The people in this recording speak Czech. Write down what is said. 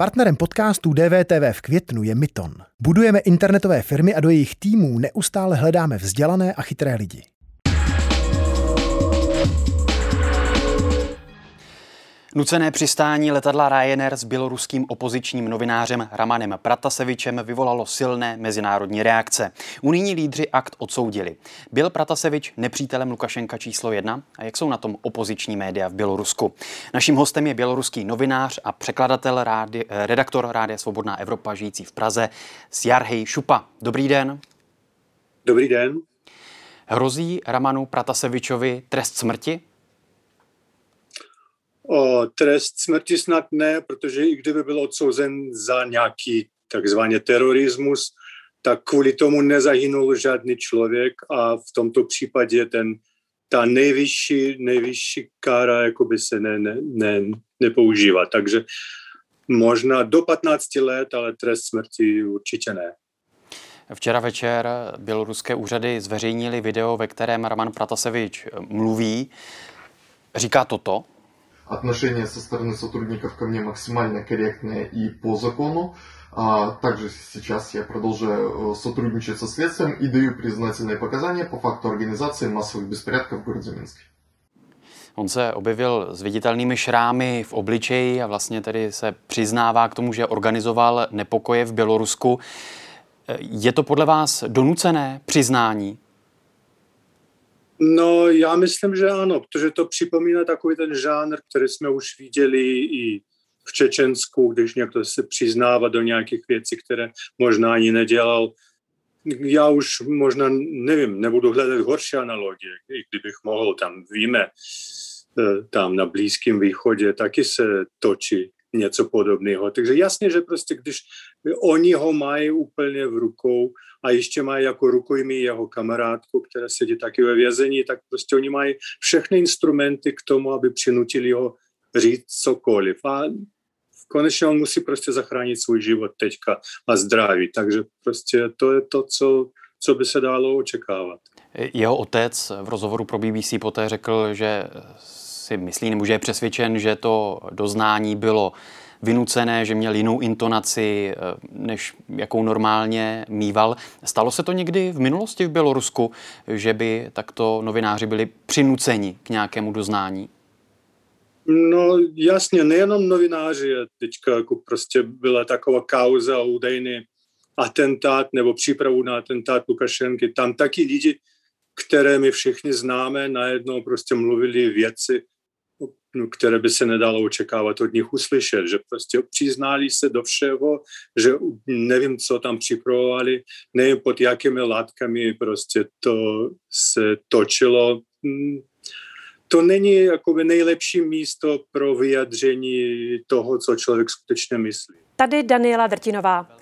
Partnerem podcastu DVTV v květnu je Myton. Budujeme internetové firmy a do jejich týmů neustále hledáme vzdělané a chytré lidi. Nucené přistání letadla Ryanair s běloruským opozičním novinářem Ramanem Pratasevičem vyvolalo silné mezinárodní reakce. Unijní lídři akt odsoudili. Byl Pratasevič nepřítelem Lukašenka číslo jedna? A jak jsou na tom opoziční média v Bělorusku? Naším hostem je běloruský novinář a překladatel, rádi, redaktor Rádia Svobodná Evropa žijící v Praze, Sjarhej Šupa. Dobrý den. Dobrý den. Hrozí Ramanu Pratasevičovi trest smrti? O, trest smrti snad ne, protože i kdyby byl odsouzen za nějaký takzvaný terorismus, tak kvůli tomu nezahynul žádný člověk a v tomto případě ten, ta nejvyšší, nejvyšší kára jakoby se ne, ne, ne, nepoužívá. Takže možná do 15 let, ale trest smrti určitě ne. Včera večer běloruské úřady zveřejnili video, ve kterém Roman Pratasevič mluví. Říká toto? отношение со стороны сотрудников ко мне максимально корректное и по закону. А также сейчас я продолжаю сотрудничать со следствием и даю признательные показания по факту организации массовых беспорядков в городе Минске. On se objevil s viditelnými šrámy v obličeji a vlastně tedy se přiznává k tomu, že organizoval nepokoje v Bělorusku. Je to podle vás donucené přiznání? No, já myslím, že ano, protože to připomíná takový ten žánr, který jsme už viděli i v Čečensku, když někdo se přiznává do nějakých věcí, které možná ani nedělal. Já už možná, nevím, nebudu hledat horší analogie, i kdybych mohl, tam víme, eh, tam na Blízkém východě taky se točí něco podobného. Takže jasně, že prostě když oni ho mají úplně v rukou a ještě mají jako rukojmí jeho kamarádku, která sedí taky ve vězení, tak prostě oni mají všechny instrumenty k tomu, aby přinutili ho říct cokoliv. A konečně on musí prostě zachránit svůj život teďka a zdraví. Takže prostě to je to, co, co by se dalo očekávat. Jeho otec v rozhovoru pro BBC poté řekl, že si myslí nebo že je přesvědčen, že to doznání bylo vynucené, že měl jinou intonaci, eh, než jakou normálně mýval. Stalo se to někdy v minulosti v Bělorusku, že by takto novináři byli přinuceni k nějakému doznání? No jasně, nejenom novináři, teďka jako prostě byla taková kauza údajný atentát nebo přípravu na atentát Lukašenky. Tam taky lidi, které my všichni známe, najednou prostě mluvili věci, které by se nedalo očekávat od nich uslyšet, že prostě přiznali se do všeho, že nevím, co tam připravovali, nevím, pod jakými látkami prostě to se točilo. Hmm, to není jakoby nejlepší místo pro vyjadření toho, co člověk skutečně myslí. Tady Daniela Drtinová.